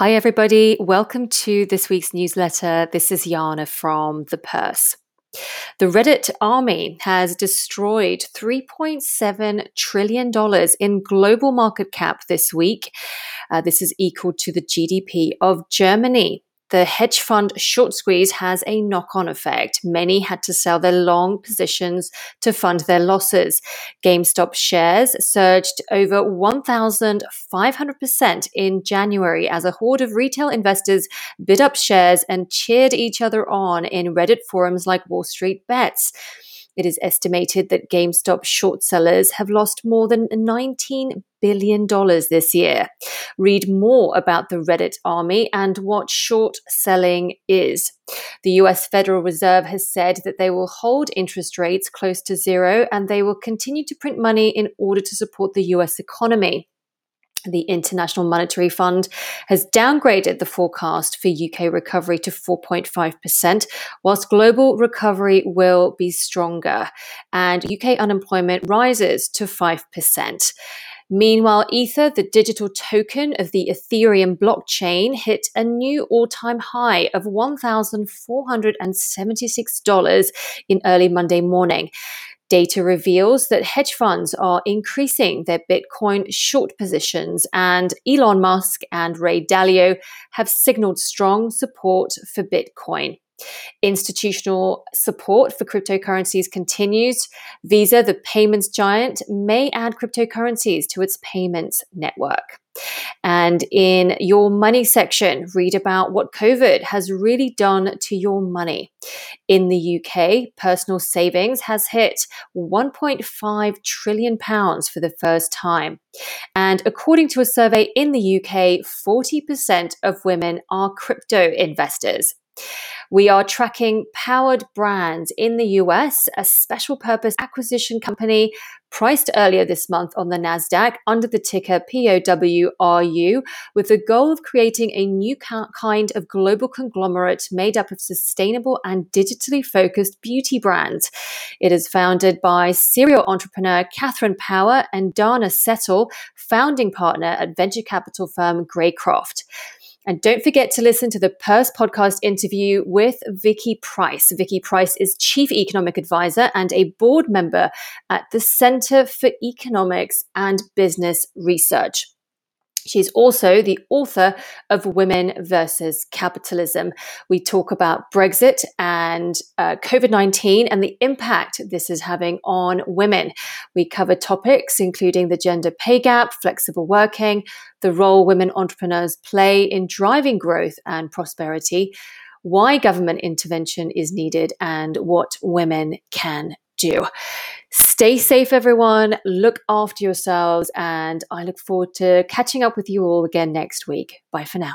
Hi, everybody. Welcome to this week's newsletter. This is Jana from The Purse. The Reddit army has destroyed $3.7 trillion in global market cap this week. Uh, this is equal to the GDP of Germany the hedge fund short squeeze has a knock on effect. Many had to sell their long positions to fund their losses. GameStop shares surged over 1,500% in January as a horde of retail investors bid up shares and cheered each other on in Reddit forums like Wall Street Bets. It is estimated that GameStop short sellers have lost more than $19 billion this year. Read more about the Reddit army and what short selling is. The US Federal Reserve has said that they will hold interest rates close to zero and they will continue to print money in order to support the US economy. The International Monetary Fund has downgraded the forecast for UK recovery to 4.5%, whilst global recovery will be stronger and UK unemployment rises to 5%. Meanwhile, Ether, the digital token of the Ethereum blockchain, hit a new all time high of $1,476 in early Monday morning. Data reveals that hedge funds are increasing their Bitcoin short positions, and Elon Musk and Ray Dalio have signaled strong support for Bitcoin. Institutional support for cryptocurrencies continues. Visa, the payments giant, may add cryptocurrencies to its payments network. And in your money section, read about what COVID has really done to your money. In the UK, personal savings has hit 1.5 trillion pounds for the first time. And according to a survey in the UK, 40% of women are crypto investors. We are tracking Powered Brands in the US, a special purpose acquisition company priced earlier this month on the NASDAQ under the ticker POWRU, with the goal of creating a new kind of global conglomerate made up of sustainable and digitally focused beauty brands. It is founded by serial entrepreneur Catherine Power and Dana Settle, founding partner at venture capital firm Greycroft. And don't forget to listen to the Purse podcast interview with Vicky Pryce. Vicky Pryce is Chief Economic Advisor and a board member at the Center for Economics and Business Research. She's also the author of Women versus Capitalism. We talk about Brexit and uh, COVID 19 and the impact this is having on women. We cover topics including the gender pay gap, flexible working, the role women entrepreneurs play in driving growth and prosperity, why government intervention is needed, and what women can do. Stay safe, everyone. Look after yourselves. And I look forward to catching up with you all again next week. Bye for now.